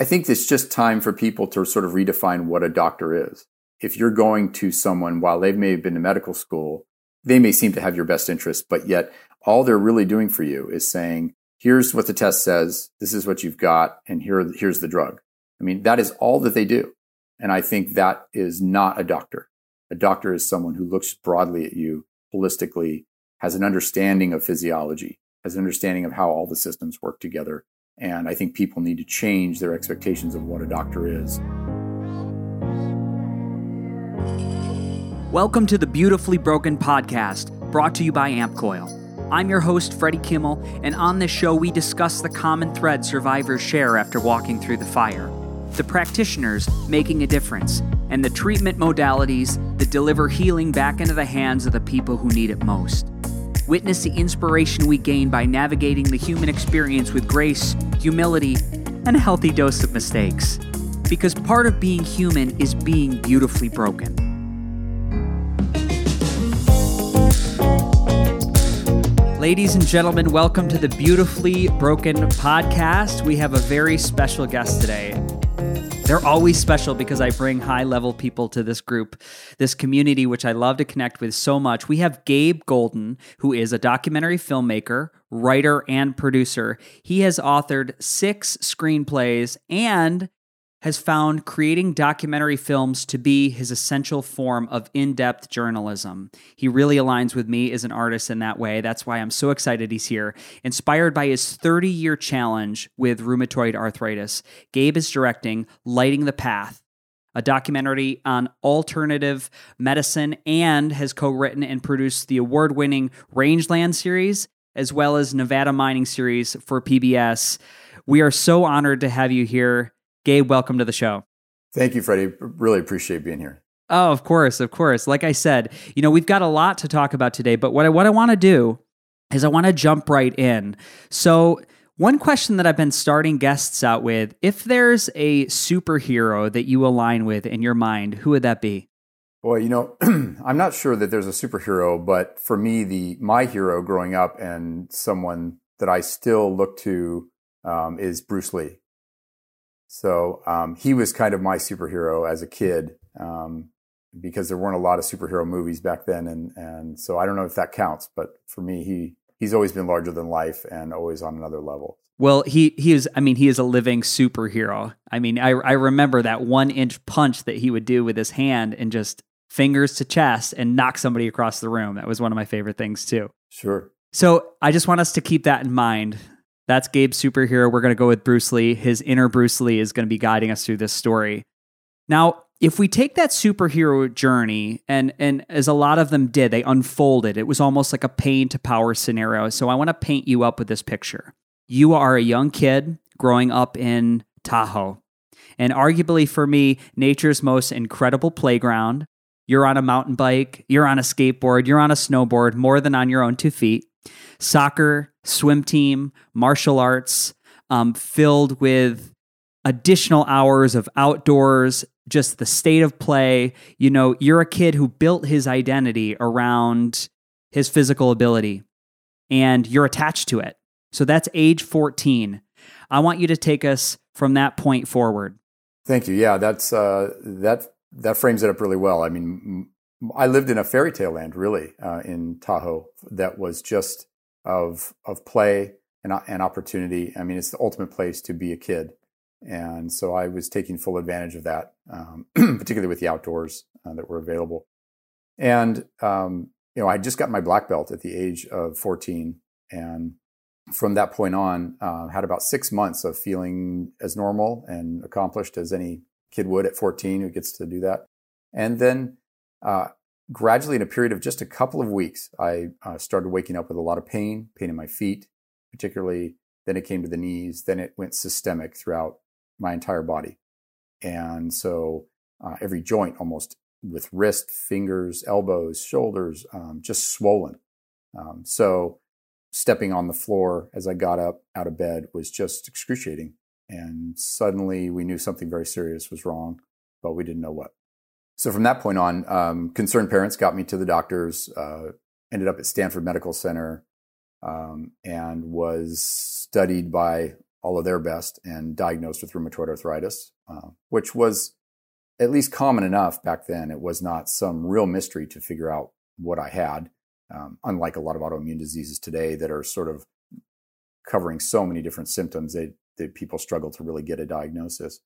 I think it's just time for people to sort of redefine what a doctor is. If you're going to someone while they may have been to medical school, they may seem to have your best interest, but yet all they're really doing for you is saying, here's what the test says, this is what you've got, and here, here's the drug. I mean, that is all that they do. And I think that is not a doctor. A doctor is someone who looks broadly at you, holistically, has an understanding of physiology, has an understanding of how all the systems work together. And I think people need to change their expectations of what a doctor is. Welcome to the Beautifully Broken podcast, brought to you by Ampcoil. I'm your host, Freddie Kimmel, and on this show, we discuss the common thread survivors share after walking through the fire, the practitioners making a difference, and the treatment modalities that deliver healing back into the hands of the people who need it most. Witness the inspiration we gain by navigating the human experience with grace, humility, and a healthy dose of mistakes. Because part of being human is being beautifully broken. Ladies and gentlemen, welcome to the Beautifully Broken podcast. We have a very special guest today. They're always special because I bring high level people to this group, this community, which I love to connect with so much. We have Gabe Golden, who is a documentary filmmaker, writer, and producer. He has authored six screenplays and has found creating documentary films to be his essential form of in depth journalism. He really aligns with me as an artist in that way. That's why I'm so excited he's here. Inspired by his 30 year challenge with rheumatoid arthritis, Gabe is directing Lighting the Path. A documentary on alternative medicine and has co written and produced the award winning Rangeland series, as well as Nevada Mining series for PBS. We are so honored to have you here. Gabe, welcome to the show. Thank you, Freddie. Really appreciate being here. Oh, of course, of course. Like I said, you know, we've got a lot to talk about today, but what I, what I want to do is I want to jump right in. So, one question that I've been starting guests out with if there's a superhero that you align with in your mind, who would that be? Well, you know, I'm not sure that there's a superhero, but for me, the my hero growing up and someone that I still look to um, is Bruce Lee. So um, he was kind of my superhero as a kid um, because there weren't a lot of superhero movies back then, and and so I don't know if that counts, but for me, he he's always been larger than life and always on another level. Well, he he is. I mean, he is a living superhero. I mean, I I remember that one inch punch that he would do with his hand and just fingers to chest and knock somebody across the room. That was one of my favorite things too. Sure. So I just want us to keep that in mind that's Gabe's superhero. We're going to go with Bruce Lee. His inner Bruce Lee is going to be guiding us through this story. Now, if we take that superhero journey, and and as a lot of them did, they unfolded. It was almost like a pain to power scenario. So I want to paint you up with this picture. You are a young kid growing up in Tahoe, and arguably for me, nature's most incredible playground. You're on a mountain bike, you're on a skateboard, you're on a snowboard, more than on your own two feet soccer, swim team, martial arts, um, filled with additional hours of outdoors, just the state of play. You know, you're a kid who built his identity around his physical ability and you're attached to it. So that's age 14. I want you to take us from that point forward. Thank you. Yeah, that's uh, that that frames it up really well. I mean, I lived in a fairy tale land, really, uh, in Tahoe. That was just of of play and, and opportunity. I mean, it's the ultimate place to be a kid, and so I was taking full advantage of that, um, particularly with the outdoors uh, that were available. And um, you know, I just got my black belt at the age of 14, and from that point on, uh, had about six months of feeling as normal and accomplished as any kid would at 14 who gets to do that. And then uh, gradually, in a period of just a couple of weeks, I uh, started waking up with a lot of pain, pain in my feet, particularly. Then it came to the knees. Then it went systemic throughout my entire body. And so uh, every joint almost with wrist, fingers, elbows, shoulders, um, just swollen. Um, so stepping on the floor as I got up out of bed was just excruciating. And suddenly we knew something very serious was wrong, but we didn't know what. So from that point on, um, concerned parents got me to the doctors. Uh, ended up at Stanford Medical Center, um, and was studied by all of their best and diagnosed with rheumatoid arthritis, uh, which was at least common enough back then. It was not some real mystery to figure out what I had, um, unlike a lot of autoimmune diseases today that are sort of covering so many different symptoms that, people struggle to really get a diagnosis.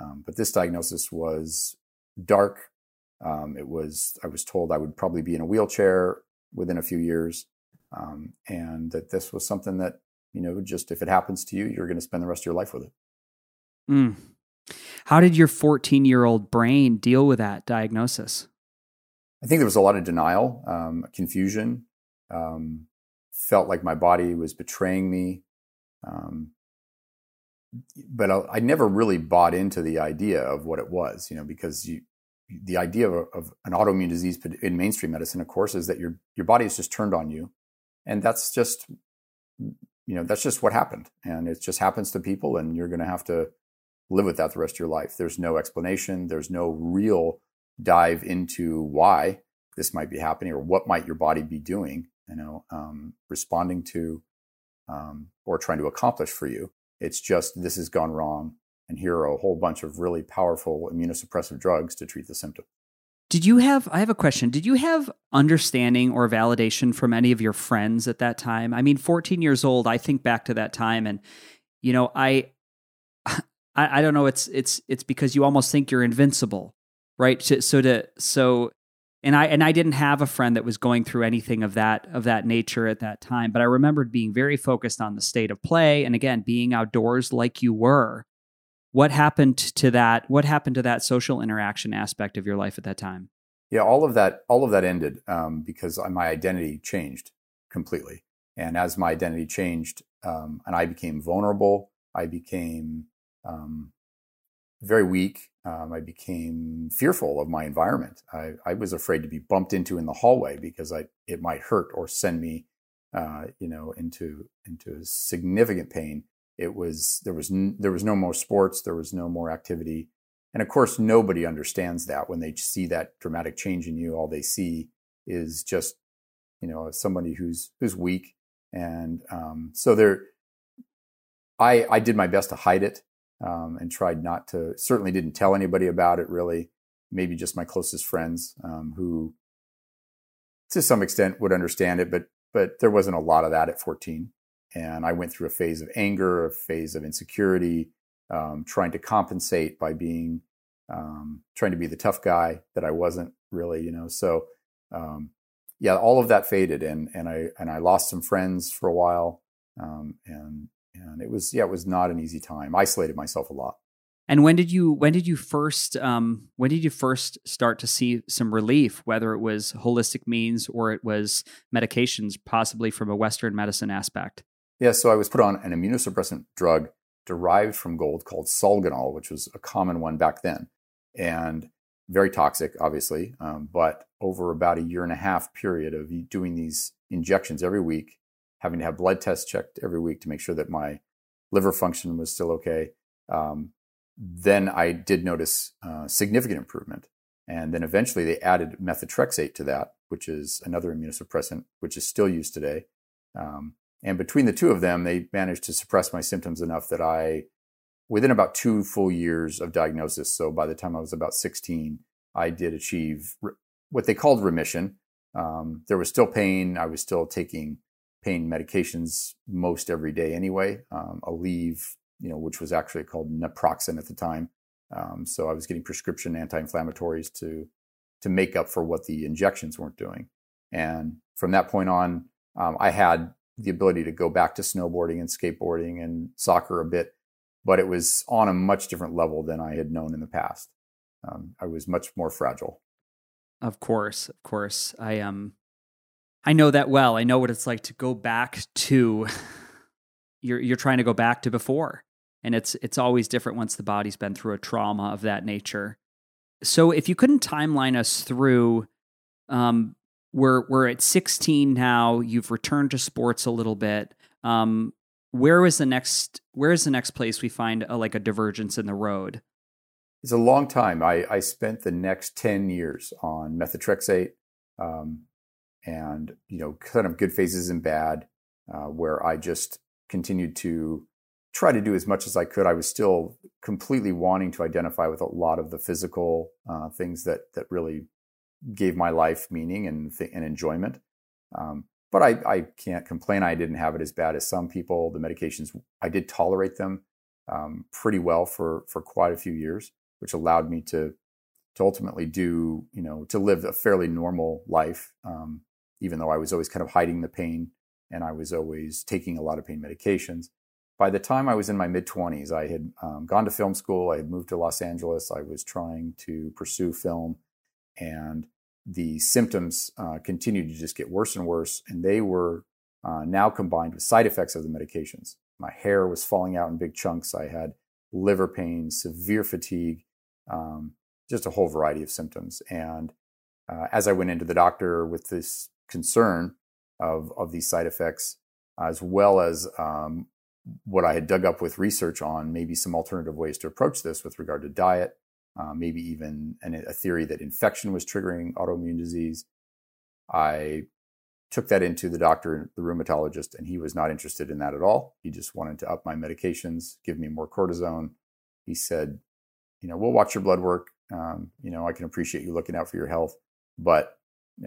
Um, but this diagnosis was dark. Um, it was, I was told I would probably be in a wheelchair within a few years. Um, and that this was something that, you know, just if it happens to you, you're going to spend the rest of your life with it. Mm. How did your 14 year old brain deal with that diagnosis? I think there was a lot of denial, um, confusion, um, felt like my body was betraying me. Um, but I, I, never really bought into the idea of what it was, you know, because you, the idea of, of, an autoimmune disease in mainstream medicine, of course, is that your your body is just turned on you, and that's just, you know, that's just what happened, and it just happens to people, and you're going to have to live with that the rest of your life. There's no explanation. There's no real dive into why this might be happening or what might your body be doing, you know, um, responding to um, or trying to accomplish for you. It's just this has gone wrong, and here are a whole bunch of really powerful immunosuppressive drugs to treat the symptom. Did you have? I have a question. Did you have understanding or validation from any of your friends at that time? I mean, 14 years old. I think back to that time, and you know, I I, I don't know. It's it's it's because you almost think you're invincible, right? So, to so, and I and I didn't have a friend that was going through anything of that of that nature at that time. But I remembered being very focused on the state of play, and again, being outdoors like you were. What happened to that? What happened to that social interaction aspect of your life at that time? Yeah, all of that all of that ended um, because my identity changed completely, and as my identity changed, um, and I became vulnerable, I became um, very weak. Um, I became fearful of my environment. I, I, was afraid to be bumped into in the hallway because I, it might hurt or send me, uh, you know, into into significant pain. It was there was n- there was no more sports. There was no more activity, and of course, nobody understands that when they see that dramatic change in you. All they see is just, you know, somebody who's who's weak, and um, so there. I I did my best to hide it um, and tried not to. Certainly didn't tell anybody about it. Really, maybe just my closest friends um, who, to some extent, would understand it. But but there wasn't a lot of that at 14, and I went through a phase of anger, a phase of insecurity, um, trying to compensate by being um, trying to be the tough guy that I wasn't really. You know, so um, yeah, all of that faded, and and I and I lost some friends for a while, um, and and it was yeah, it was not an easy time. I isolated myself a lot. And when did you when did you first um, when did you first start to see some relief, whether it was holistic means or it was medications, possibly from a Western medicine aspect? Yeah, so I was put on an immunosuppressant drug derived from gold called Solganal, which was a common one back then, and very toxic, obviously. Um, but over about a year and a half period of doing these injections every week, having to have blood tests checked every week to make sure that my liver function was still okay. Um, then I did notice uh, significant improvement. And then eventually they added methotrexate to that, which is another immunosuppressant, which is still used today. Um, and between the two of them, they managed to suppress my symptoms enough that I, within about two full years of diagnosis, so by the time I was about 16, I did achieve re- what they called remission. Um, there was still pain. I was still taking pain medications most every day anyway. Um, Aleve, you know, which was actually called naproxen at the time. Um, so I was getting prescription anti-inflammatories to to make up for what the injections weren't doing. And from that point on, um, I had the ability to go back to snowboarding and skateboarding and soccer a bit, but it was on a much different level than I had known in the past. Um, I was much more fragile. Of course, of course. I um I know that well. I know what it's like to go back to you're you're trying to go back to before. And it's it's always different once the body's been through a trauma of that nature. So if you couldn't timeline us through um we're we're at 16 now, you've returned to sports a little bit. Um where is the next where is the next place we find a, like a divergence in the road? It's a long time. I, I spent the next 10 years on methotrexate, um, and you know kind of good phases and bad uh, where i just continued to try to do as much as I could. I was still completely wanting to identify with a lot of the physical uh, things that that really gave my life meaning and th- and enjoyment. Um, but I, I can't complain. I didn't have it as bad as some people. The medications I did tolerate them um, pretty well for for quite a few years, which allowed me to to ultimately do you know to live a fairly normal life. Um, even though I was always kind of hiding the pain and I was always taking a lot of pain medications. By the time I was in my mid 20s, I had um, gone to film school. I had moved to Los Angeles. I was trying to pursue film, and the symptoms uh, continued to just get worse and worse. And they were uh, now combined with side effects of the medications. My hair was falling out in big chunks. I had liver pain, severe fatigue, um, just a whole variety of symptoms. And uh, as I went into the doctor with this concern of, of these side effects, as well as um, what I had dug up with research on maybe some alternative ways to approach this with regard to diet, uh, maybe even an, a theory that infection was triggering autoimmune disease. I took that into the doctor, the rheumatologist, and he was not interested in that at all. He just wanted to up my medications, give me more cortisone. He said, you know, we'll watch your blood work. Um, you know, I can appreciate you looking out for your health, but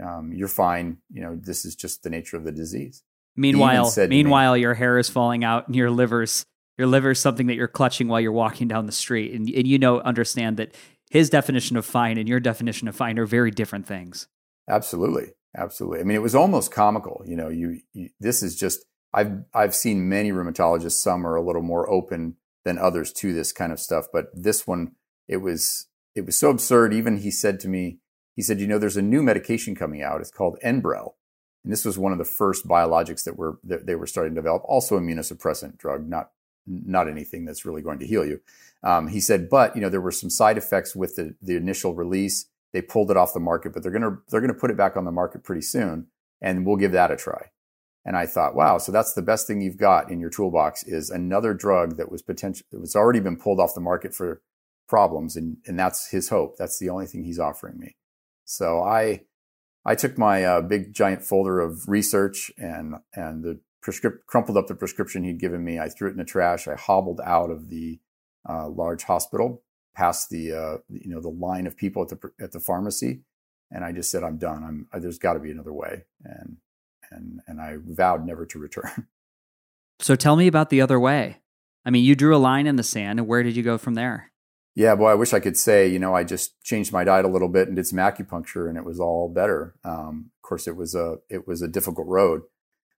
um, you're fine. You know, this is just the nature of the disease. Meanwhile, meanwhile, me, your hair is falling out and your liver's your liver's something that you're clutching while you're walking down the street, and and you know understand that his definition of fine and your definition of fine are very different things. Absolutely, absolutely. I mean, it was almost comical. You know, you, you this is just I've I've seen many rheumatologists. Some are a little more open than others to this kind of stuff, but this one it was it was so absurd. Even he said to me, he said, you know, there's a new medication coming out. It's called Enbrel. And this was one of the first biologics that were that they were starting to develop, also immunosuppressant drug, not not anything that's really going to heal you. Um, he said, but you know there were some side effects with the, the initial release. They pulled it off the market, but they're gonna they're gonna put it back on the market pretty soon, and we'll give that a try. And I thought, wow, so that's the best thing you've got in your toolbox is another drug that was potential that was already been pulled off the market for problems, and and that's his hope. That's the only thing he's offering me. So I I took my uh, big giant folder of research and and the prescript crumpled up the prescription he'd given me. I threw it in the trash. I hobbled out of the uh, large hospital, past the uh, you know the line of people at the at the pharmacy, and I just said, "I'm done. I'm uh, there's got to be another way." And and and I vowed never to return. So tell me about the other way. I mean, you drew a line in the sand, and where did you go from there? Yeah, boy, I wish I could say, you know, I just changed my diet a little bit and did some acupuncture and it was all better. Um, of course, it was a it was a difficult road,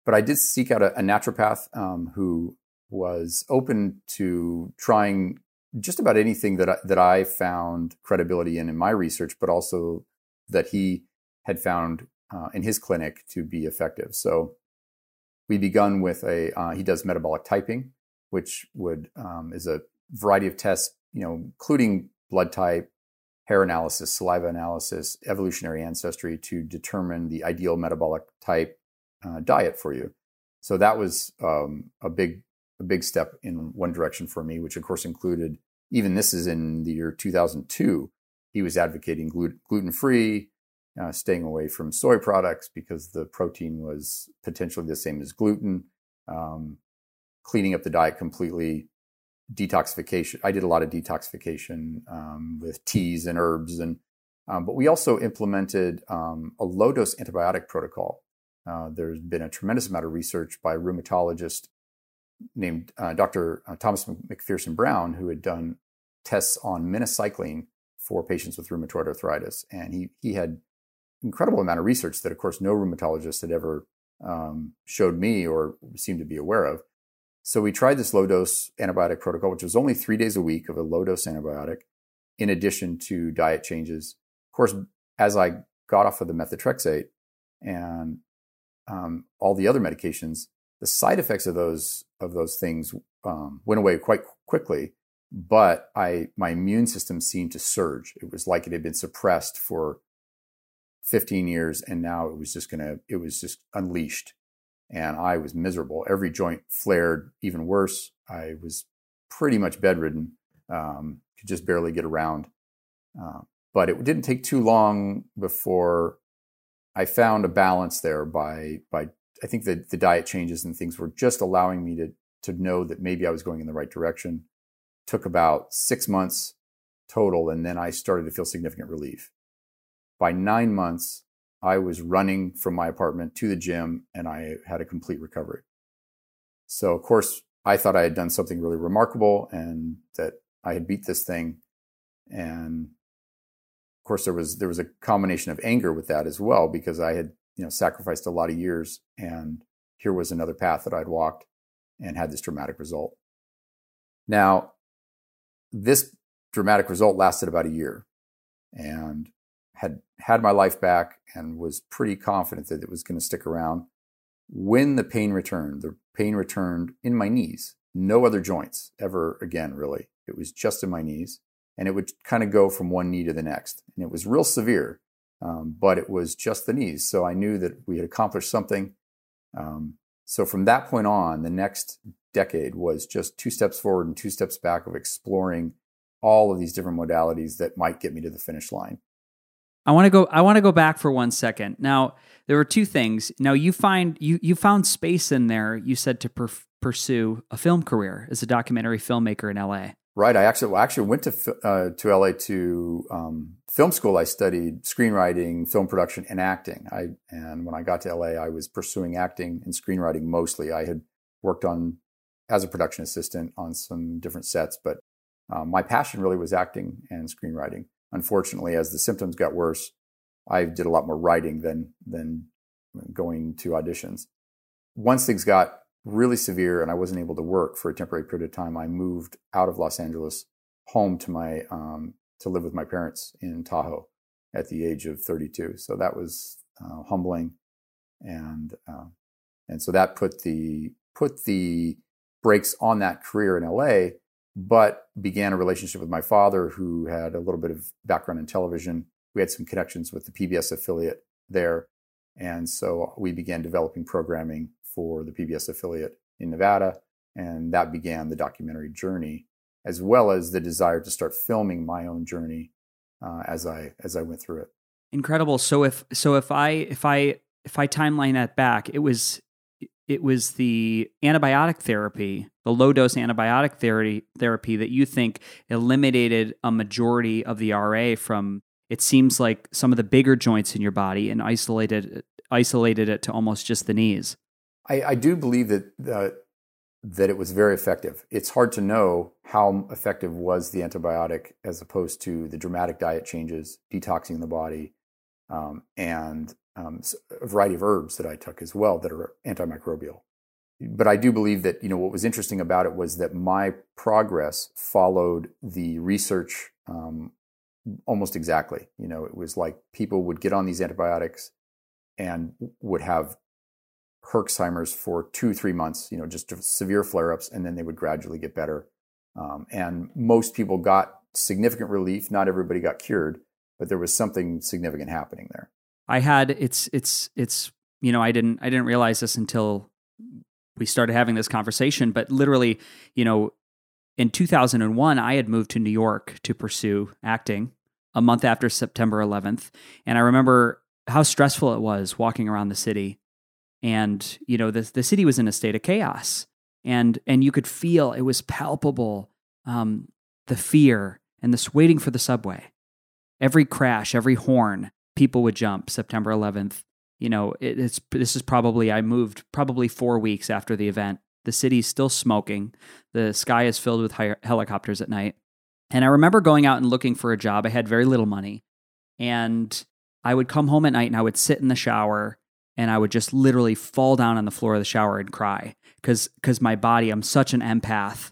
but I did seek out a, a naturopath um, who was open to trying just about anything that I, that I found credibility in in my research, but also that he had found uh, in his clinic to be effective. So we begun with a uh, he does metabolic typing, which would um, is a variety of tests you know, including blood type, hair analysis, saliva analysis, evolutionary ancestry to determine the ideal metabolic type uh, diet for you. So that was um, a big a big step in one direction for me, which of course included even this is in the year 2002. He was advocating gluten free, uh, staying away from soy products because the protein was potentially the same as gluten, um, cleaning up the diet completely, detoxification. I did a lot of detoxification um, with teas and herbs, and um, but we also implemented um, a low dose antibiotic protocol. Uh, there's been a tremendous amount of research by a rheumatologist named uh, Dr. Uh, Thomas McPherson Brown, who had done tests on minocycline for patients with rheumatoid arthritis, and he he had incredible amount of research that, of course, no rheumatologist had ever um, showed me or seemed to be aware of. So we tried this low dose antibiotic protocol, which was only three days a week of a low dose antibiotic, in addition to diet changes. Of course, as I got off of the methotrexate and um, all the other medications, the side effects of those of those things um, went away quite quickly. But I my immune system seemed to surge. It was like it had been suppressed for 15 years, and now it was just gonna it was just unleashed and I was miserable. Every joint flared even worse. I was pretty much bedridden, um, could just barely get around. Uh, but it didn't take too long before I found a balance there by by I think the the diet changes and things were just allowing me to to know that maybe I was going in the right direction. Took about six months total, and then I started to feel significant relief. By nine months, I was running from my apartment to the gym and I had a complete recovery. So, of course, I thought I had done something really remarkable and that I had beat this thing. And of course, there was there was a combination of anger with that as well because I had you know sacrificed a lot of years, and here was another path that I'd walked and had this dramatic result. Now, this dramatic result lasted about a year, and had had my life back and was pretty confident that it was going to stick around. When the pain returned, the pain returned in my knees, no other joints ever again, really. It was just in my knees. And it would kind of go from one knee to the next. And it was real severe, um, but it was just the knees. So I knew that we had accomplished something. Um, so from that point on, the next decade was just two steps forward and two steps back of exploring all of these different modalities that might get me to the finish line. I want to go. I want to go back for one second. Now, there were two things. Now, you find you you found space in there. You said to per- pursue a film career as a documentary filmmaker in L.A. Right. I actually well, actually went to uh, to LA to um, film school. I studied screenwriting, film production, and acting. I and when I got to LA, I was pursuing acting and screenwriting mostly. I had worked on as a production assistant on some different sets, but um, my passion really was acting and screenwriting unfortunately, as the symptoms got worse, I did a lot more writing than than going to auditions. Once things got really severe and I wasn't able to work for a temporary period of time, I moved out of Los Angeles home to my um, to live with my parents in Tahoe at the age of 32. So that was uh, humbling, and uh, and so that put the put the brakes on that career in LA but began a relationship with my father who had a little bit of background in television. We had some connections with the PBS affiliate there. And so we began developing programming for the PBS affiliate in Nevada. And that began the documentary journey, as well as the desire to start filming my own journey uh, as I as I went through it. Incredible. So if so if I if I if I timeline that back, it was it was the antibiotic therapy, the low dose antibiotic therapy, therapy that you think eliminated a majority of the RA from it seems like some of the bigger joints in your body and isolated isolated it to almost just the knees. I, I do believe that uh, that it was very effective. It's hard to know how effective was the antibiotic as opposed to the dramatic diet changes, detoxing the body, um, and um, a variety of herbs that I took as well that are antimicrobial. But I do believe that you know what was interesting about it was that my progress followed the research um, almost exactly. You know, it was like people would get on these antibiotics and would have Herxheimer's for two, three months. You know, just severe flare-ups, and then they would gradually get better. Um, and most people got significant relief. Not everybody got cured, but there was something significant happening there. I had it's it's it's you know I didn't I didn't realize this until we started having this conversation, but literally, you know, in 2001 I had moved to New York to pursue acting a month after September 11th, and I remember how stressful it was walking around the city, and you know the the city was in a state of chaos, and and you could feel it was palpable um, the fear and this waiting for the subway, every crash, every horn people would jump September 11th. You know, it, it's this is probably I moved probably four weeks after the event. The city's still smoking. The sky is filled with hi- helicopters at night. And I remember going out and looking for a job. I had very little money. And I would come home at night and I would sit in the shower and I would just literally fall down on the floor of the shower and cry because because my body I'm such an empath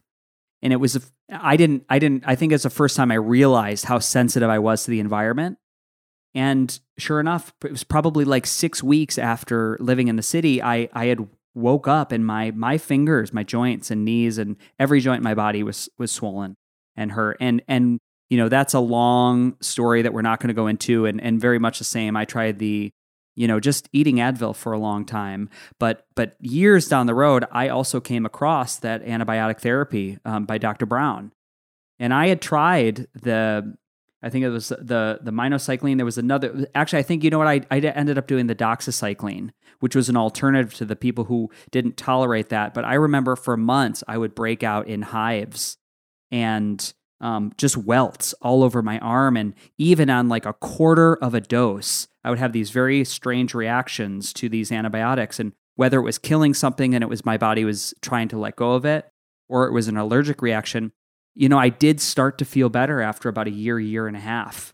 and it was I didn't I didn't I think it's the first time I realized how sensitive I was to the environment and sure enough, it was probably like six weeks after living in the city, I, I had woke up and my my fingers, my joints and knees and every joint in my body was was swollen and hurt. And and you know, that's a long story that we're not going to go into and, and very much the same. I tried the you know just eating advil for a long time but but years down the road i also came across that antibiotic therapy um, by dr brown and i had tried the I think it was the the minocycline. There was another. Actually, I think you know what I I ended up doing the doxycycline, which was an alternative to the people who didn't tolerate that. But I remember for months I would break out in hives and um, just welts all over my arm, and even on like a quarter of a dose, I would have these very strange reactions to these antibiotics, and whether it was killing something and it was my body was trying to let go of it, or it was an allergic reaction you know, I did start to feel better after about a year, year and a half.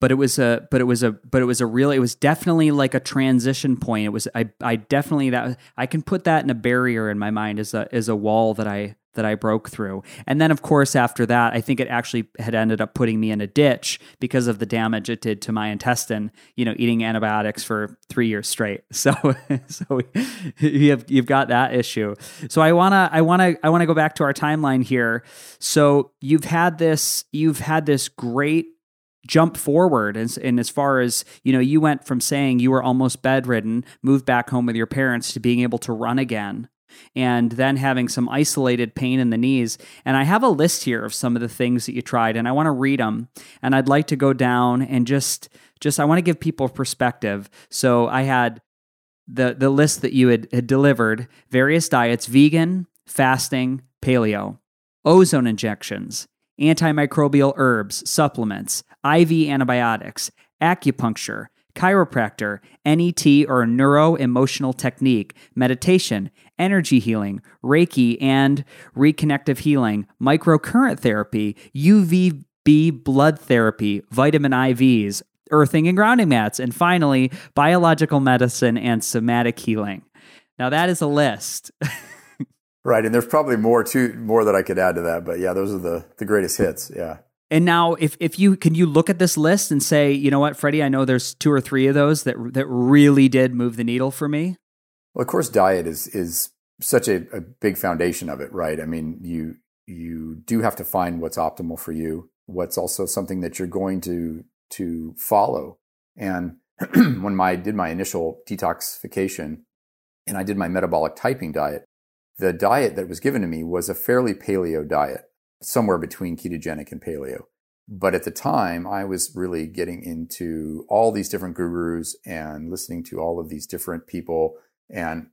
But it was a, but it was a, but it was a real, it was definitely like a transition point. It was, I, I definitely that I can put that in a barrier in my mind as a, as a wall that I, that I broke through. And then, of course, after that, I think it actually had ended up putting me in a ditch because of the damage it did to my intestine. You know, eating antibiotics for three years straight. So, so you have you've got that issue. So I wanna I wanna I wanna go back to our timeline here. So you've had this you've had this great jump forward and, and as far as you know you went from saying you were almost bedridden moved back home with your parents to being able to run again and then having some isolated pain in the knees. And I have a list here of some of the things that you tried, and I want to read them. And I'd like to go down and just, just I want to give people perspective. So I had the the list that you had, had delivered: various diets, vegan, fasting, paleo, ozone injections, antimicrobial herbs, supplements, IV antibiotics, acupuncture, chiropractor, NET or neuro emotional technique, meditation, energy healing, Reiki and reconnective healing, microcurrent therapy, UVB blood therapy, vitamin IVs, earthing and grounding mats, and finally, biological medicine and somatic healing. Now, that is a list. right. And there's probably more too, more that I could add to that. But yeah, those are the, the greatest hits. Yeah. And now, if if you can you look at this list and say, you know what, Freddie, I know there's two or three of those that that really did move the needle for me. Well, of course, diet is is such a, a big foundation of it, right? I mean, you you do have to find what's optimal for you, what's also something that you're going to to follow. And when my did my initial detoxification and I did my metabolic typing diet, the diet that was given to me was a fairly paleo diet somewhere between ketogenic and paleo. But at the time, I was really getting into all these different gurus and listening to all of these different people. And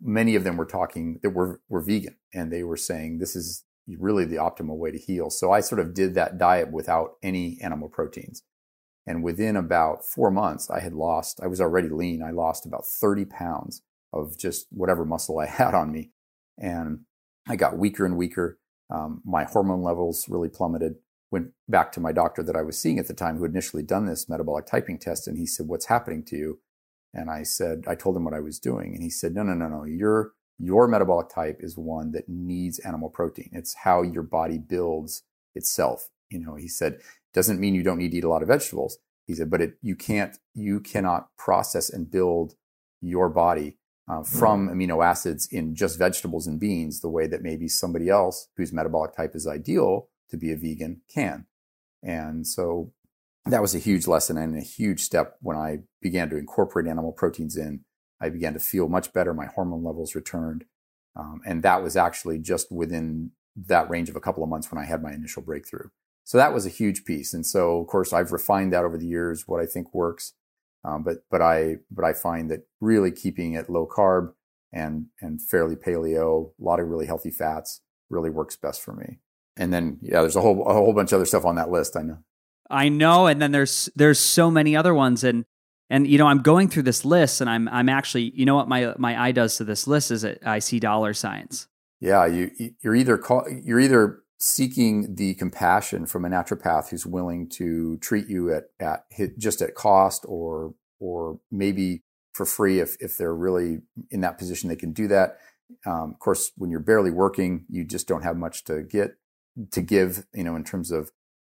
many of them were talking that were, were vegan and they were saying this is really the optimal way to heal. So I sort of did that diet without any animal proteins. And within about four months, I had lost, I was already lean. I lost about 30 pounds of just whatever muscle I had on me. And I got weaker and weaker. Um, my hormone levels really plummeted. Went back to my doctor that I was seeing at the time, who had initially done this metabolic typing test, and he said, "What's happening to you?" And I said, I told him what I was doing, and he said, "No, no, no, no. Your your metabolic type is one that needs animal protein. It's how your body builds itself." You know, he said, "Doesn't mean you don't need to eat a lot of vegetables." He said, "But it, you can't, you cannot process and build your body uh, from amino acids in just vegetables and beans the way that maybe somebody else whose metabolic type is ideal to be a vegan can. And so that was a huge lesson and a huge step when I began to incorporate animal proteins in. I began to feel much better. My hormone levels returned. Um, and that was actually just within that range of a couple of months when I had my initial breakthrough. So that was a huge piece. And so, of course, I've refined that over the years, what I think works. Um, but but I but I find that really keeping it low carb and and fairly paleo, a lot of really healthy fats, really works best for me. And then yeah, there's a whole a whole bunch of other stuff on that list. I know. I know, and then there's there's so many other ones, and and you know I'm going through this list, and I'm I'm actually you know what my my eye does to this list is it I see dollar signs. Yeah, you you're either call, you're either seeking the compassion from a naturopath who's willing to treat you at, at just at cost or or maybe for free if, if they're really in that position they can do that um, of course when you're barely working you just don't have much to get to give you know in terms of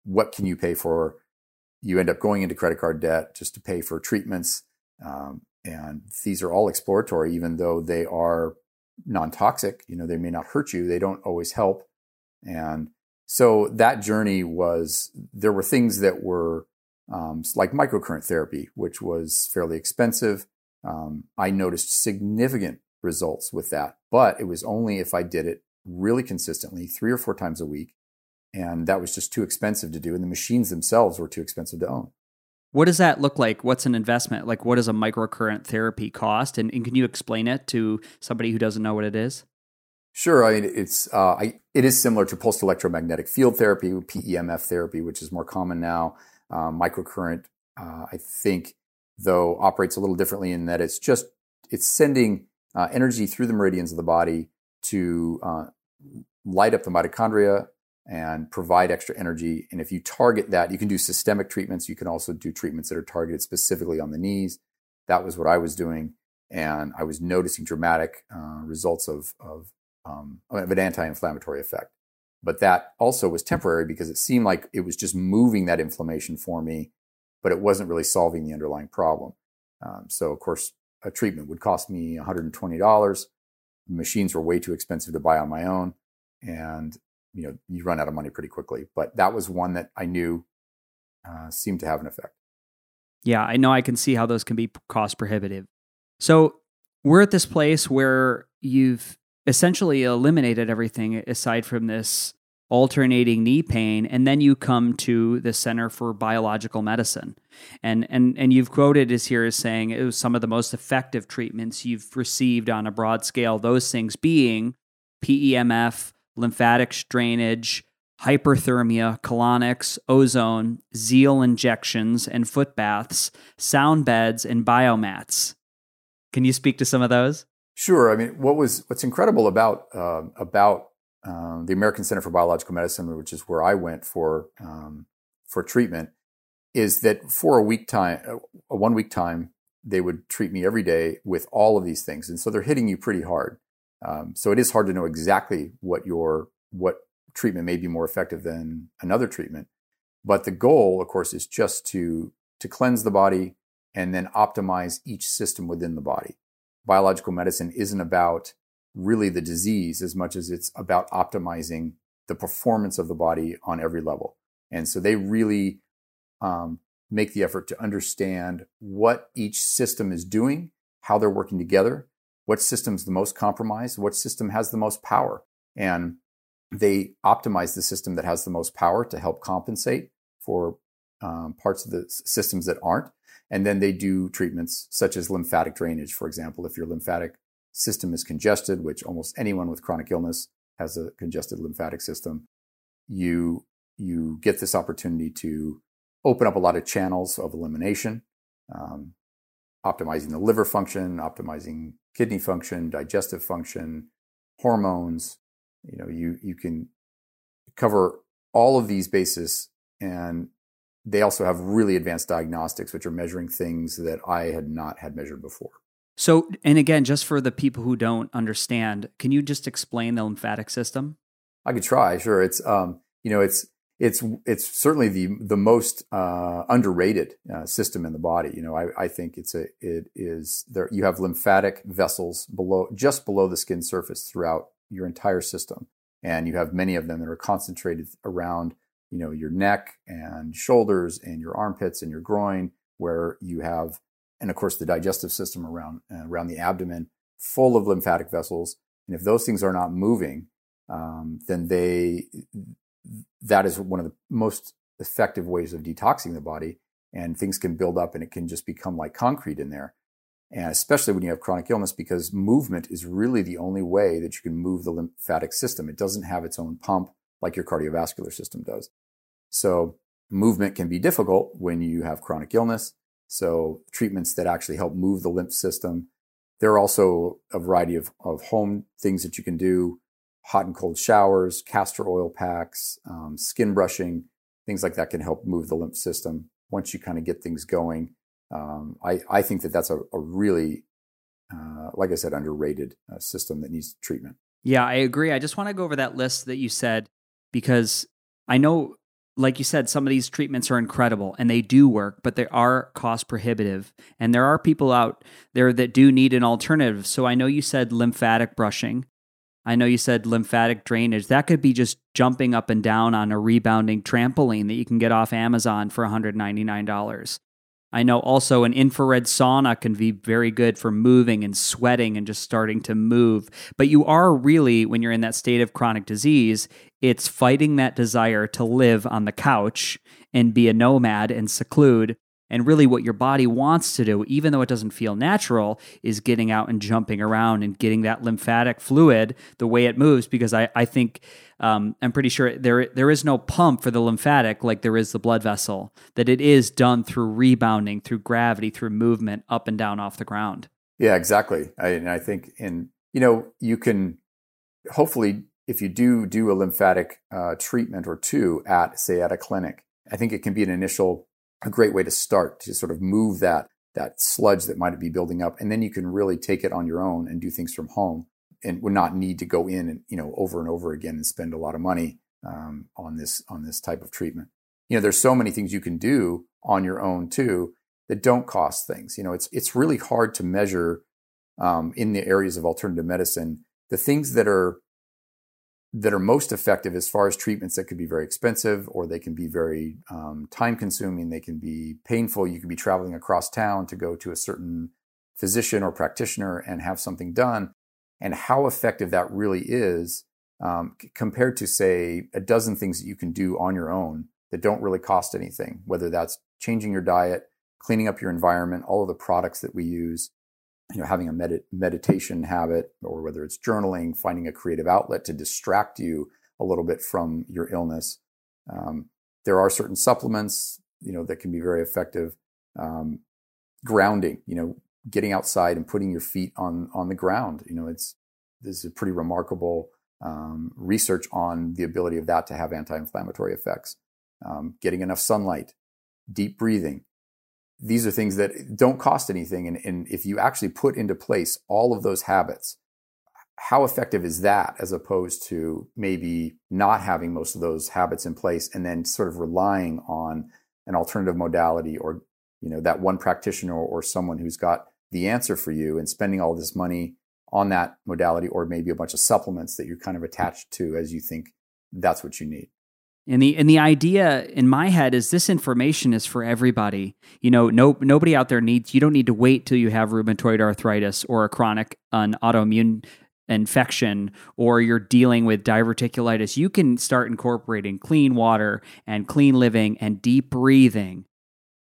what can you pay for you end up going into credit card debt just to pay for treatments um, and these are all exploratory even though they are non-toxic you know they may not hurt you they don't always help and so that journey was, there were things that were um, like microcurrent therapy, which was fairly expensive. Um, I noticed significant results with that, but it was only if I did it really consistently, three or four times a week, and that was just too expensive to do, and the machines themselves were too expensive to own. What does that look like? What's an investment? Like, what does a microcurrent therapy cost? And, and can you explain it to somebody who doesn't know what it is? Sure. I mean, it's uh, I, it is similar to pulsed electromagnetic field therapy, PEMF therapy, which is more common now. Uh, microcurrent, uh, I think, though, operates a little differently in that it's just it's sending uh, energy through the meridians of the body to uh, light up the mitochondria and provide extra energy. And if you target that, you can do systemic treatments. You can also do treatments that are targeted specifically on the knees. That was what I was doing. And I was noticing dramatic uh, results of, of, um, of an anti inflammatory effect. But that also was temporary because it seemed like it was just moving that inflammation for me, but it wasn't really solving the underlying problem. Um, so, of course, a treatment would cost me $120. Machines were way too expensive to buy on my own. And you know you run out of money pretty quickly. But that was one that I knew uh, seemed to have an effect. Yeah, I know I can see how those can be cost prohibitive. So we're at this place where you've essentially eliminated everything aside from this alternating knee pain and then you come to the center for biological medicine and and and you've quoted as here as saying it was some of the most effective treatments you've received on a broad scale those things being PEMF lymphatic drainage, hyperthermia, colonics, ozone, Zeel injections and foot baths, sound beds, and biomats. Can you speak to some of those? Sure. I mean, what was what's incredible about uh, about um, the American Center for Biological Medicine, which is where I went for um, for treatment, is that for a week time, a one week time, they would treat me every day with all of these things, and so they're hitting you pretty hard. Um, so it is hard to know exactly what your what treatment may be more effective than another treatment. But the goal, of course, is just to to cleanse the body and then optimize each system within the body. Biological medicine isn't about really the disease as much as it's about optimizing the performance of the body on every level. And so they really um, make the effort to understand what each system is doing, how they're working together, what system's the most compromised, what system has the most power. And they optimize the system that has the most power to help compensate for um, parts of the systems that aren't. And then they do treatments such as lymphatic drainage, for example. If your lymphatic system is congested, which almost anyone with chronic illness has a congested lymphatic system, you you get this opportunity to open up a lot of channels of elimination, um, optimizing the liver function, optimizing kidney function, digestive function, hormones. You know, you you can cover all of these bases, and they also have really advanced diagnostics, which are measuring things that I had not had measured before. So, and again, just for the people who don't understand, can you just explain the lymphatic system? I could try. Sure, it's um, you know, it's it's it's certainly the the most uh, underrated uh, system in the body. You know, I, I think it's a it is there. You have lymphatic vessels below just below the skin surface throughout your entire system, and you have many of them that are concentrated around you know your neck and shoulders and your armpits and your groin, where you have, and of course the digestive system around uh, around the abdomen, full of lymphatic vessels. And if those things are not moving, um, then they that is one of the most effective ways of detoxing the body. And things can build up and it can just become like concrete in there. And especially when you have chronic illness, because movement is really the only way that you can move the lymphatic system. It doesn't have its own pump like your cardiovascular system does. So movement can be difficult when you have chronic illness. So treatments that actually help move the lymph system. There are also a variety of, of home things that you can do hot and cold showers, castor oil packs, um, skin brushing, things like that can help move the lymph system once you kind of get things going. Um, I, I think that that's a, a really, uh, like I said, underrated uh, system that needs treatment. Yeah, I agree. I just want to go over that list that you said because I know, like you said, some of these treatments are incredible and they do work, but they are cost prohibitive. And there are people out there that do need an alternative. So I know you said lymphatic brushing. I know you said lymphatic drainage. That could be just jumping up and down on a rebounding trampoline that you can get off Amazon for $199. I know also an infrared sauna can be very good for moving and sweating and just starting to move. But you are really, when you're in that state of chronic disease, it's fighting that desire to live on the couch and be a nomad and seclude. And really, what your body wants to do, even though it doesn't feel natural, is getting out and jumping around and getting that lymphatic fluid the way it moves. Because I, I think um, I'm pretty sure there there is no pump for the lymphatic like there is the blood vessel. That it is done through rebounding, through gravity, through movement up and down off the ground. Yeah, exactly. I, and I think in you know you can hopefully if you do do a lymphatic uh, treatment or two at say at a clinic, I think it can be an initial a great way to start to sort of move that that sludge that might be building up, and then you can really take it on your own and do things from home, and would not need to go in and you know over and over again and spend a lot of money um, on this on this type of treatment. You know, there's so many things you can do on your own too that don't cost things. You know, it's it's really hard to measure um, in the areas of alternative medicine the things that are that are most effective as far as treatments that could be very expensive or they can be very um, time consuming they can be painful. You could be traveling across town to go to a certain physician or practitioner and have something done. And how effective that really is um, compared to say a dozen things that you can do on your own that don't really cost anything whether that's changing your diet cleaning up your environment all of the products that we use you know, having a med- meditation habit or whether it's journaling, finding a creative outlet to distract you a little bit from your illness. Um, there are certain supplements, you know, that can be very effective. Um, grounding, you know, getting outside and putting your feet on on the ground. You know, it's this is a pretty remarkable um, research on the ability of that to have anti-inflammatory effects. Um, getting enough sunlight, deep breathing, these are things that don't cost anything. And, and if you actually put into place all of those habits, how effective is that as opposed to maybe not having most of those habits in place and then sort of relying on an alternative modality or you know that one practitioner or someone who's got the answer for you and spending all this money on that modality or maybe a bunch of supplements that you're kind of attached to as you think that's what you need and the and the idea in my head is this information is for everybody. You know, no nobody out there needs you don't need to wait till you have rheumatoid arthritis or a chronic an autoimmune infection or you're dealing with diverticulitis. You can start incorporating clean water and clean living and deep breathing.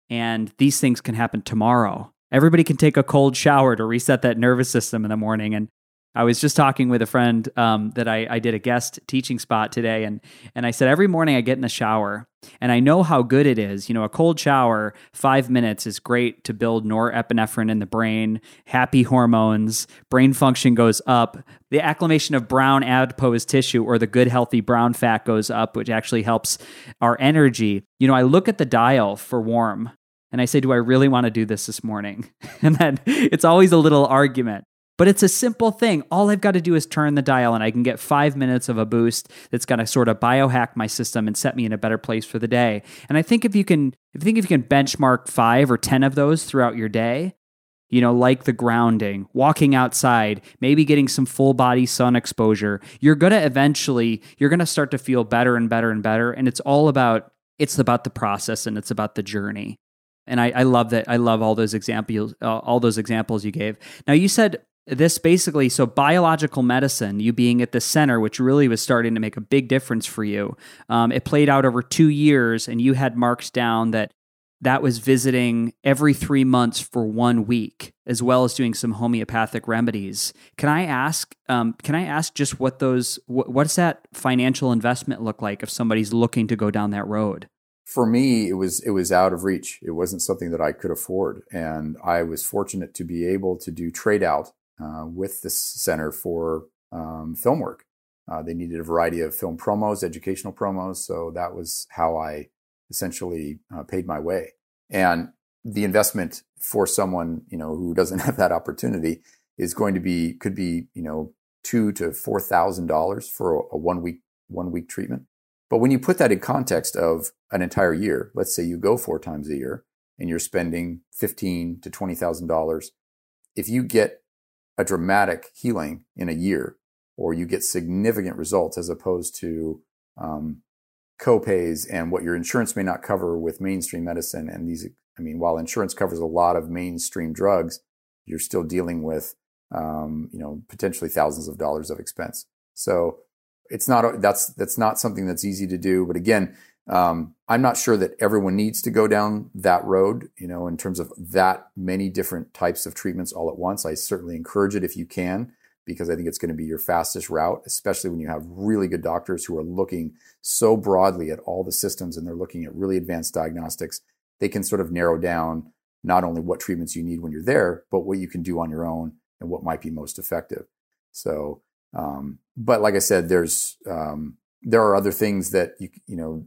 And these things can happen tomorrow. Everybody can take a cold shower to reset that nervous system in the morning and I was just talking with a friend um, that I, I, did a guest teaching spot today, and and I said every morning I get in the shower, and I know how good it is. You know, a cold shower, five minutes is great to build norepinephrine in the brain, happy hormones, brain function goes up, the acclimation of brown adipose tissue or the good healthy brown fat goes up, which actually helps our energy. You know, I look at the dial for warm. And I say, Do I really want to do this this morning? And then it's always a little argument. But it's a simple thing. All I've got to do is turn the dial and I can get five minutes of a boost that's going to sort of biohack my system and set me in a better place for the day. And I think if you can, if you think if you can benchmark five or 10 of those throughout your day, you know, like the grounding, walking outside, maybe getting some full body sun exposure, you're going to eventually, you're going to start to feel better and better and better. And it's all about, it's about the process and it's about the journey. And I, I love that. I love all those examples, uh, all those examples you gave. Now, you said this basically so biological medicine you being at the center which really was starting to make a big difference for you um, it played out over two years and you had marked down that that was visiting every three months for one week as well as doing some homeopathic remedies can i ask um, can i ask just what those what, what's that financial investment look like if somebody's looking to go down that road for me, it was it was out of reach. It wasn't something that I could afford, and I was fortunate to be able to do trade out uh, with the center for um, film work. Uh, they needed a variety of film promos, educational promos. So that was how I essentially uh, paid my way. And the investment for someone, you know, who doesn't have that opportunity is going to be, could be, you know, two to four thousand dollars for a, a one week, one week treatment. But when you put that in context of an entire year, let's say you go four times a year and you're spending fifteen to twenty thousand dollars, if you get a dramatic healing in a year, or you get significant results as opposed to um, copays and what your insurance may not cover with mainstream medicine and these I mean, while insurance covers a lot of mainstream drugs, you're still dealing with, um, you know, potentially thousands of dollars of expense. So it's not that's that's not something that's easy to do. But again, um, I'm not sure that everyone needs to go down that road. You know, in terms of that many different types of treatments all at once. I certainly encourage it if you can, because I think it's going to be your fastest route, especially when you have really good doctors who are looking so broadly at all the systems and they're looking at really advanced diagnostics. They can sort of narrow down not only what treatments you need when you're there, but what you can do on your own and what might be most effective. So um, but like I said, there's um, there are other things that you you know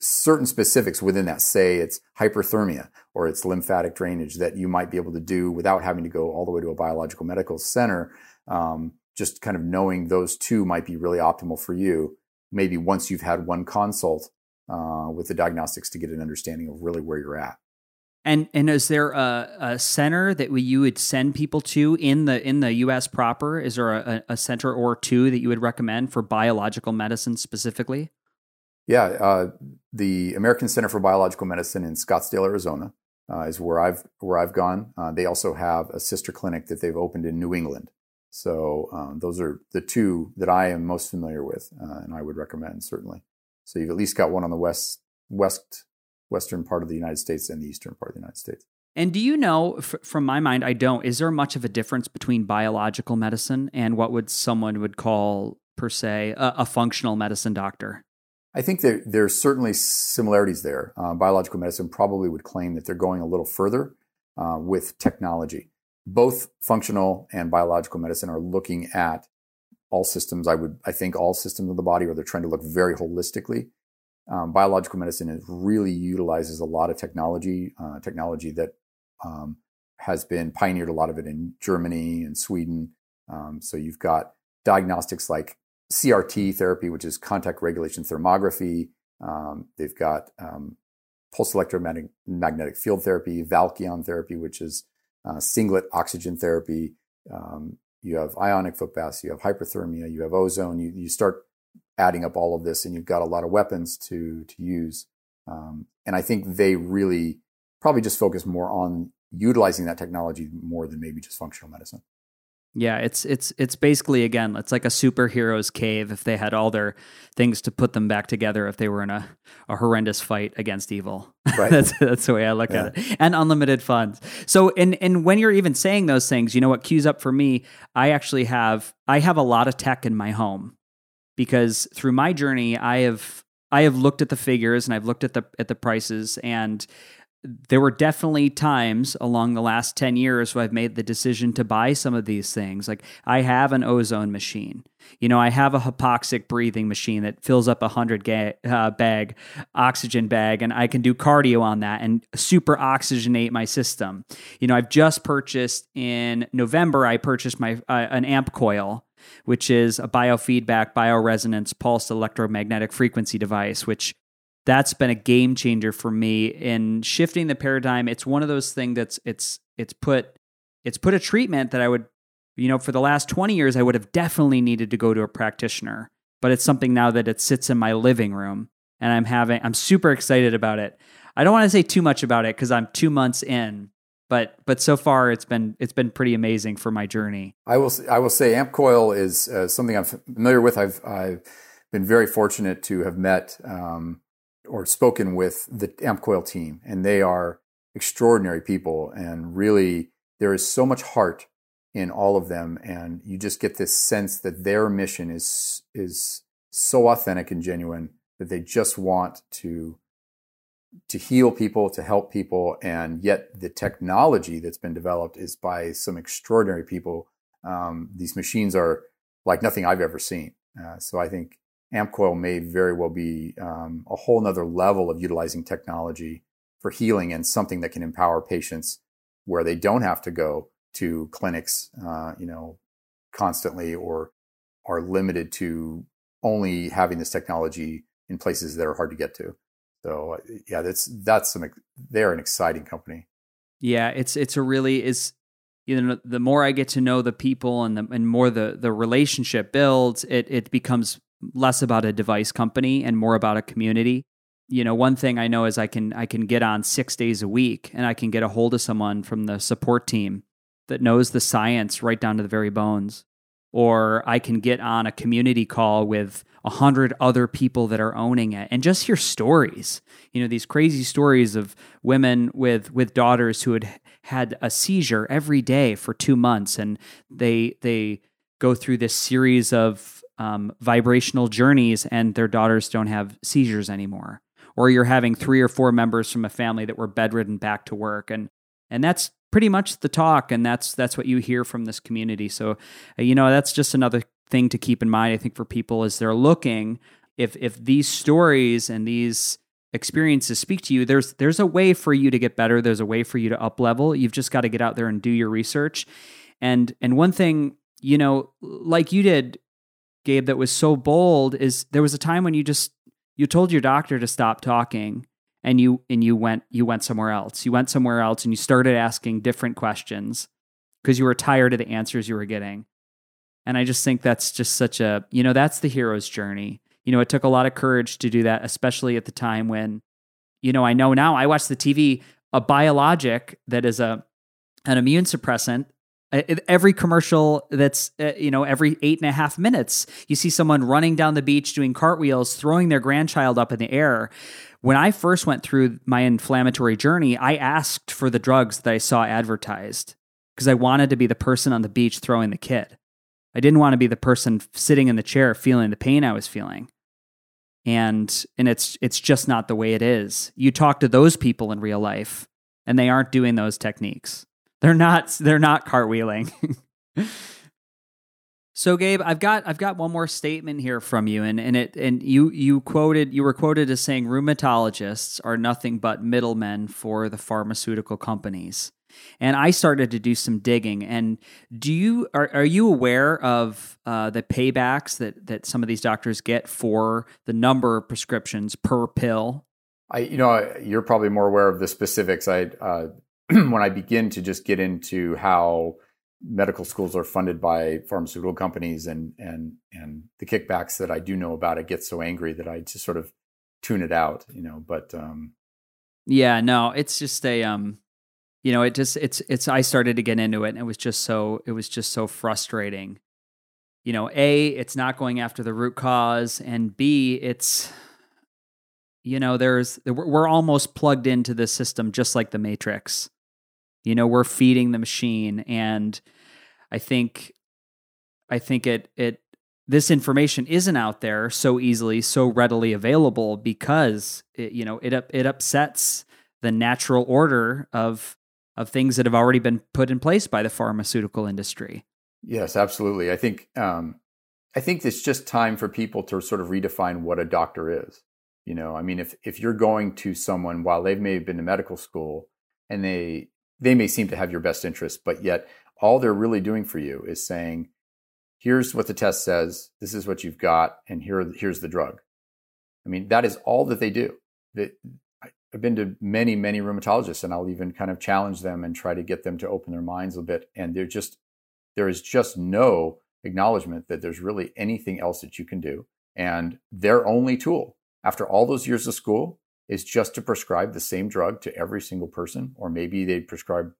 certain specifics within that. Say it's hyperthermia or it's lymphatic drainage that you might be able to do without having to go all the way to a biological medical center. Um, just kind of knowing those two might be really optimal for you. Maybe once you've had one consult uh, with the diagnostics to get an understanding of really where you're at. And and is there a, a center that we, you would send people to in the in the U.S. proper? Is there a, a center or two that you would recommend for biological medicine specifically? Yeah, uh, the American Center for Biological Medicine in Scottsdale, Arizona, uh, is where I've where I've gone. Uh, they also have a sister clinic that they've opened in New England. So um, those are the two that I am most familiar with, uh, and I would recommend certainly. So you've at least got one on the west west western part of the United States and the eastern part of the United States. And do you know, f- from my mind, I don't. Is there much of a difference between biological medicine and what would someone would call, per se, a, a functional medicine doctor? I think there, there's certainly similarities there. Uh, biological medicine probably would claim that they're going a little further uh, with technology. Both functional and biological medicine are looking at all systems. I would, I think, all systems of the body, or they're trying to look very holistically um, biological medicine really utilizes a lot of technology, uh, technology that um, has been pioneered a lot of it in Germany and Sweden. Um, so you've got diagnostics like CRT therapy, which is contact regulation thermography. Um, they've got um, pulse electromagnetic field therapy, Valkion therapy, which is uh, singlet oxygen therapy. Um, you have ionic foot baths, you have hyperthermia, you have ozone. You, you start adding up all of this, and you've got a lot of weapons to to use. Um, and I think they really probably just focus more on utilizing that technology more than maybe just functional medicine. Yeah, it's it's it's basically again, it's like a superhero's cave if they had all their things to put them back together if they were in a, a horrendous fight against evil. Right. that's that's the way I look yeah. at it. And unlimited funds. So and and when you're even saying those things, you know what cues up for me, I actually have I have a lot of tech in my home because through my journey, I have I have looked at the figures and I've looked at the at the prices and there were definitely times along the last 10 years where I've made the decision to buy some of these things. Like I have an ozone machine. You know, I have a hypoxic breathing machine that fills up a 100 ga- uh, bag oxygen bag and I can do cardio on that and super oxygenate my system. You know, I've just purchased in November I purchased my uh, an AmpCoil which is a biofeedback bioresonance pulsed electromagnetic frequency device, which that's been a game changer for me in shifting the paradigm. It's one of those things that's it's it's put it's put a treatment that I would you know for the last 20 years I would have definitely needed to go to a practitioner, but it's something now that it sits in my living room and I'm having I'm super excited about it. I don't want to say too much about it cuz I'm 2 months in, but but so far it's been it's been pretty amazing for my journey. I will I will say AmpCoil is uh, something I'm familiar with. I've I've been very fortunate to have met um, or spoken with the AmpCoil team, and they are extraordinary people. And really, there is so much heart in all of them, and you just get this sense that their mission is is so authentic and genuine that they just want to to heal people, to help people, and yet the technology that's been developed is by some extraordinary people. Um, these machines are like nothing I've ever seen. Uh, so I think AmpCoil may very well be um, a whole nother level of utilizing technology for healing and something that can empower patients where they don't have to go to clinics, uh, you know, constantly or are limited to only having this technology in places that are hard to get to. So uh, yeah, that's that's some they're an exciting company. Yeah, it's it's a really is you know the more I get to know the people and the and more the the relationship builds, it it becomes less about a device company and more about a community. you know, one thing I know is I can I can get on six days a week, and I can get a hold of someone from the support team that knows the science right down to the very bones, or I can get on a community call with a hundred other people that are owning it and just hear stories. You know, these crazy stories of women with with daughters who had had a seizure every day for two months, and they they go through this series of um, vibrational journeys, and their daughters don't have seizures anymore. Or you're having three or four members from a family that were bedridden back to work, and and that's pretty much the talk, and that's that's what you hear from this community. So, uh, you know, that's just another thing to keep in mind. I think for people as they're looking, if if these stories and these experiences speak to you, there's there's a way for you to get better. There's a way for you to up level. You've just got to get out there and do your research. And and one thing, you know, like you did, Gabe, that was so bold is there was a time when you just you told your doctor to stop talking and you and you went you went somewhere else. You went somewhere else and you started asking different questions because you were tired of the answers you were getting. And I just think that's just such a, you know, that's the hero's journey. You know, it took a lot of courage to do that, especially at the time when, you know, I know now I watch the TV, a biologic that is a an immune suppressant every commercial that's uh, you know every eight and a half minutes you see someone running down the beach doing cartwheels throwing their grandchild up in the air when I first went through my inflammatory journey, I asked for the drugs that I saw advertised because I wanted to be the person on the beach throwing the kid. I didn't want to be the person sitting in the chair feeling the pain I was feeling. And and it's it's just not the way it is. You talk to those people in real life and they aren't doing those techniques. They're not they're not cartwheeling. So Gabe, I've got I've got one more statement here from you, and, and it and you you quoted you were quoted as saying rheumatologists are nothing but middlemen for the pharmaceutical companies. And I started to do some digging. And do you are are you aware of uh, the paybacks that that some of these doctors get for the number of prescriptions per pill? I you know you're probably more aware of the specifics. I uh, when I begin to just get into how medical schools are funded by pharmaceutical companies and and and the kickbacks that I do know about it get so angry that I just sort of tune it out, you know. But um yeah, no, it's just a um you know, it just it's it's I started to get into it and it was just so it was just so frustrating. You know, A, it's not going after the root cause and B, it's you know, there's we're almost plugged into the system just like the matrix you know, we're feeding the machine and I think I think it it this information isn't out there so easily, so readily available because it, you know, it it upsets the natural order of of things that have already been put in place by the pharmaceutical industry. Yes, absolutely. I think um, I think it's just time for people to sort of redefine what a doctor is. You know, I mean, if if you're going to someone while they may have been to medical school and they they may seem to have your best interest, but yet all they're really doing for you is saying, here's what the test says, this is what you've got, and here, here's the drug. I mean, that is all that they do. That I've been to many, many rheumatologists, and I'll even kind of challenge them and try to get them to open their minds a bit. And they're just, there is just no acknowledgement that there's really anything else that you can do. And their only tool, after all those years of school, is just to prescribe the same drug to every single person, or maybe they prescribe,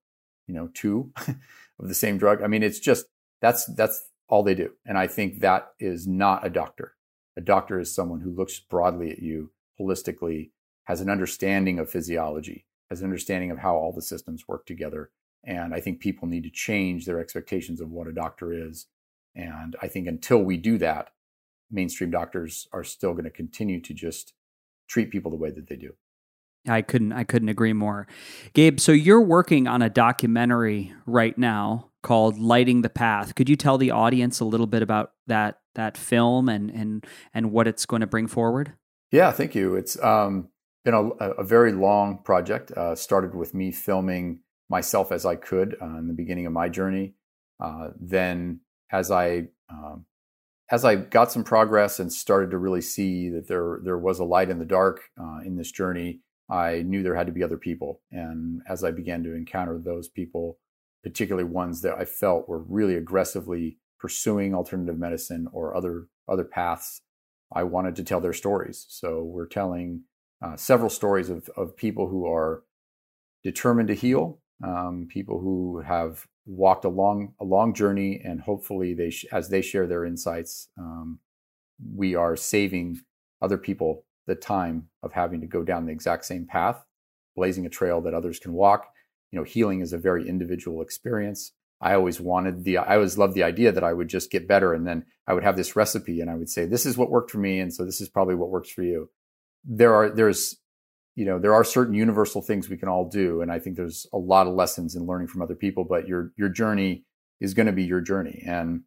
you know, two of the same drug. I mean, it's just that's that's all they do, and I think that is not a doctor. A doctor is someone who looks broadly at you, holistically, has an understanding of physiology, has an understanding of how all the systems work together. And I think people need to change their expectations of what a doctor is. And I think until we do that, mainstream doctors are still going to continue to just treat people the way that they do. I couldn't I couldn't agree more. Gabe, so you're working on a documentary right now called Lighting the Path. Could you tell the audience a little bit about that that film and and and what it's going to bring forward? Yeah, thank you. It's um, been a, a, very long project. Uh, started with me filming myself as I could uh, in the beginning of my journey. Uh, then, as I um, as I got some progress and started to really see that there there was a light in the dark uh, in this journey, I knew there had to be other people. And as I began to encounter those people, particularly ones that I felt were really aggressively pursuing alternative medicine or other other paths, I wanted to tell their stories. So we're telling uh, several stories of, of people who are determined to heal, um, people who have walked a long, a long journey, and hopefully, they sh- as they share their insights, um, we are saving other people the time of having to go down the exact same path, blazing a trail that others can walk. You know, healing is a very individual experience. I always wanted the, I always loved the idea that I would just get better and then I would have this recipe and I would say, this is what worked for me. And so this is probably what works for you. There are, there's, you know, there are certain universal things we can all do. And I think there's a lot of lessons in learning from other people, but your, your journey is going to be your journey. And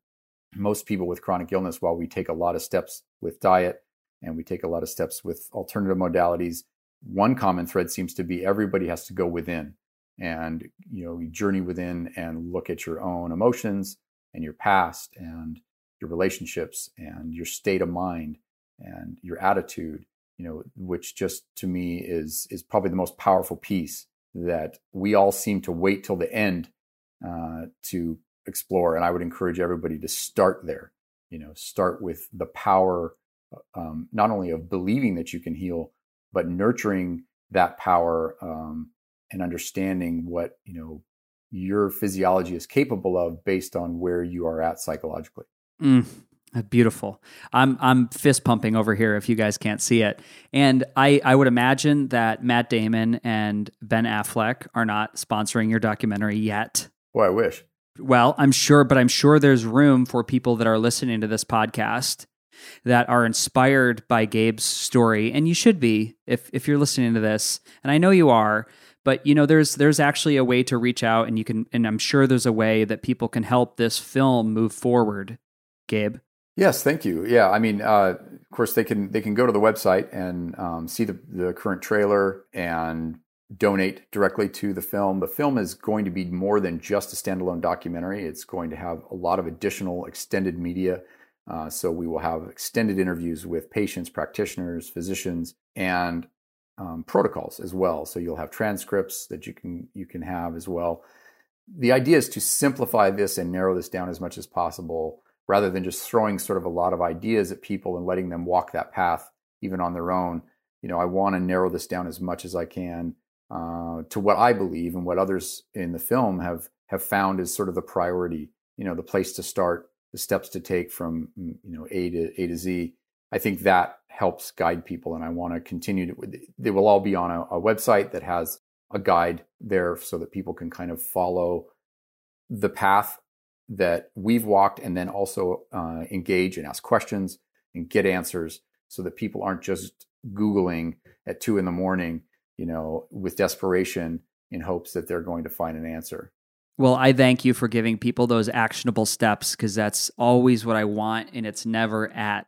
most people with chronic illness, while we take a lot of steps with diet and we take a lot of steps with alternative modalities, one common thread seems to be everybody has to go within and you know you journey within and look at your own emotions and your past and your relationships and your state of mind and your attitude you know which just to me is is probably the most powerful piece that we all seem to wait till the end uh, to explore and i would encourage everybody to start there you know start with the power um, not only of believing that you can heal but nurturing that power um, and understanding what you know your physiology is capable of based on where you are at psychologically. Mm, beautiful. I'm I'm fist pumping over here if you guys can't see it. And I I would imagine that Matt Damon and Ben Affleck are not sponsoring your documentary yet. Boy, I wish. Well, I'm sure, but I'm sure there's room for people that are listening to this podcast that are inspired by Gabe's story, and you should be if if you're listening to this, and I know you are but you know there's there's actually a way to reach out and you can and i'm sure there's a way that people can help this film move forward gabe yes thank you. Yeah i mean uh, of course they can they can go to the website and um, see the, the current trailer and donate directly to the film. The film is going to be more than just a standalone documentary. It's going to have a lot of additional extended media. Uh, so we will have extended interviews with patients practitioners physicians and um, protocols as well. So you'll have transcripts that you can you can have as well. The idea is to simplify this and narrow this down as much as possible, rather than just throwing sort of a lot of ideas at people and letting them walk that path even on their own. You know, I want to narrow this down as much as I can uh, to what I believe and what others in the film have have found is sort of the priority. You know, the place to start, the steps to take from mm, you know A to A to Z. I think that helps guide people. And I want to continue to, they will all be on a, a website that has a guide there so that people can kind of follow the path that we've walked and then also uh, engage and ask questions and get answers so that people aren't just Googling at two in the morning, you know, with desperation in hopes that they're going to find an answer. Well, I thank you for giving people those actionable steps because that's always what I want. And it's never at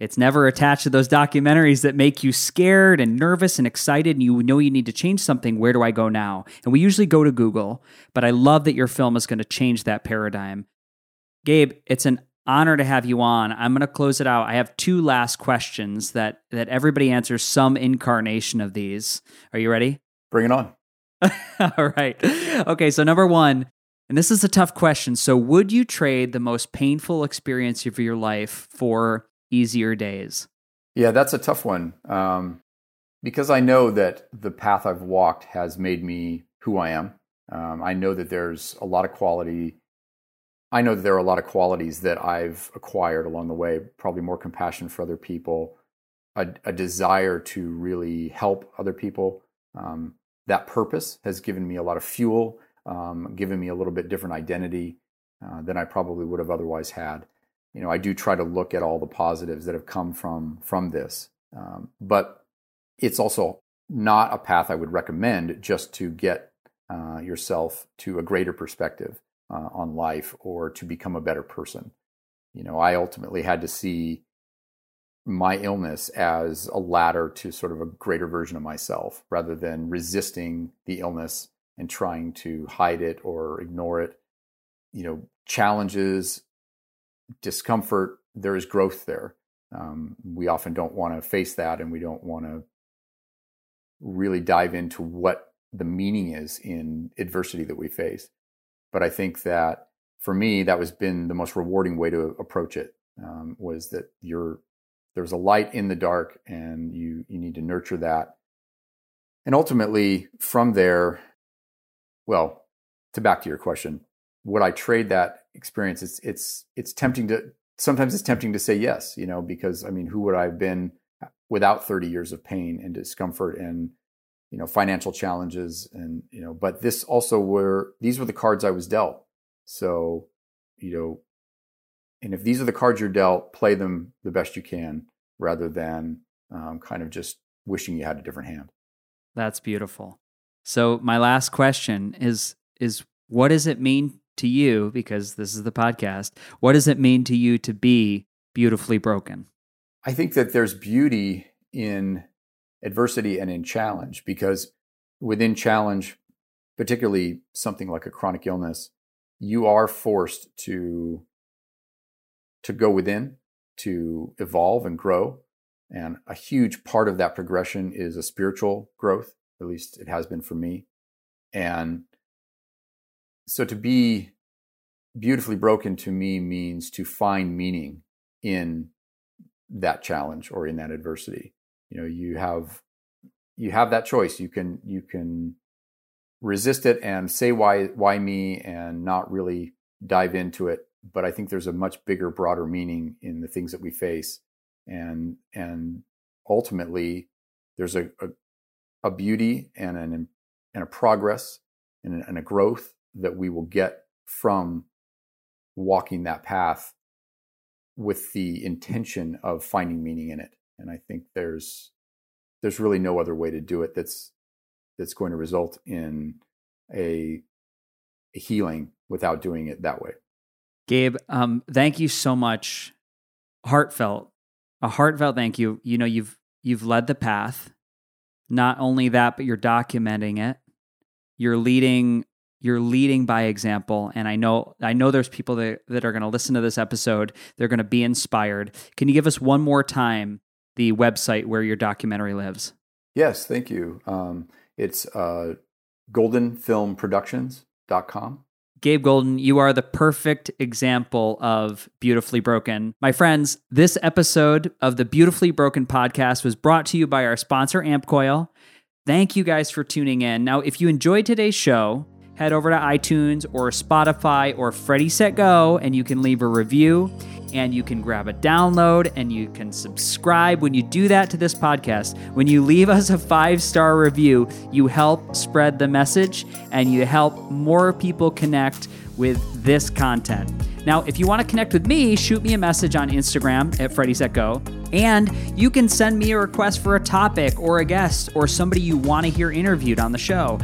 it's never attached to those documentaries that make you scared and nervous and excited and you know you need to change something. Where do I go now? And we usually go to Google, but I love that your film is going to change that paradigm. Gabe, it's an honor to have you on. I'm going to close it out. I have two last questions that that everybody answers some incarnation of these. Are you ready? Bring it on. All right. Okay, so number 1, and this is a tough question. So, would you trade the most painful experience of your life for easier days? Yeah, that's a tough one. Um, because I know that the path I've walked has made me who I am. Um, I know that there's a lot of quality. I know that there are a lot of qualities that I've acquired along the way, probably more compassion for other people, a, a desire to really help other people. Um, that purpose has given me a lot of fuel, um, given me a little bit different identity uh, than I probably would have otherwise had you know, I do try to look at all the positives that have come from from this. Um, but it's also not a path I would recommend just to get uh, yourself to a greater perspective uh, on life or to become a better person. You know, I ultimately had to see my illness as a ladder to sort of a greater version of myself rather than resisting the illness and trying to hide it or ignore it. You know, challenges discomfort, there is growth there. Um, we often don't want to face that and we don't want to really dive into what the meaning is in adversity that we face. But I think that for me, that was been the most rewarding way to approach it um, was that you're there's a light in the dark, and you you need to nurture that. And ultimately, from there, well, to back to your question, would I trade that experience? It's it's it's tempting to sometimes it's tempting to say yes, you know, because I mean, who would I have been without 30 years of pain and discomfort and you know financial challenges and you know but this also were these were the cards i was dealt so you know and if these are the cards you're dealt play them the best you can rather than um, kind of just wishing you had a different hand that's beautiful so my last question is is what does it mean to you because this is the podcast what does it mean to you to be beautifully broken? I think that there's beauty in adversity and in challenge because within challenge particularly something like a chronic illness you are forced to to go within to evolve and grow. And a huge part of that progression is a spiritual growth at least it has been for me. And so to be beautifully broken to me means to find meaning in that challenge or in that adversity. You know you have you have that choice. You can you can resist it and say why why me and not really dive into it. But i think there's a much bigger broader meaning in the things that we face. And and ultimately there's a a, a beauty and an and a progress and, and a growth that we will get from walking that path with the intention of finding meaning in it and I think there's there's really no other way to do it that's that's going to result in a, a healing without doing it that way. Gabe, um, thank you so much. Heartfelt, a heartfelt thank you. You know, you've you've led the path. Not only that, but you're documenting it. You're leading you're leading by example and i know i know there's people that, that are going to listen to this episode they're going to be inspired can you give us one more time the website where your documentary lives. Yes, thank you. Um, it's uh, goldenfilmproductions.com. Gabe Golden, you are the perfect example of Beautifully Broken. My friends, this episode of the Beautifully Broken podcast was brought to you by our sponsor, AmpCoil. Thank you guys for tuning in. Now, if you enjoyed today's show, head over to iTunes or Spotify or Freddie Set Go and you can leave a review and you can grab a download and you can subscribe. When you do that to this podcast, when you leave us a five star review, you help spread the message and you help more people connect with this content. Now, if you want to connect with me, shoot me a message on Instagram at Freddie Set Go. And you can send me a request for a topic or a guest or somebody you want to hear interviewed on the show.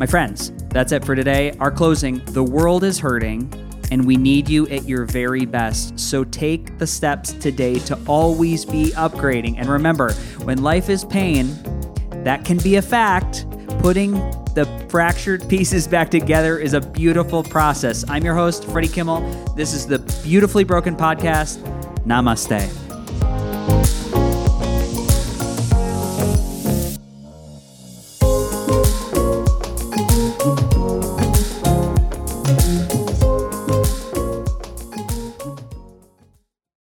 My friends, that's it for today. Our closing The world is hurting and we need you at your very best. So take the steps today to always be upgrading. And remember, when life is pain, that can be a fact. Putting the fractured pieces back together is a beautiful process. I'm your host, Freddie Kimmel. This is the Beautifully Broken Podcast. Namaste.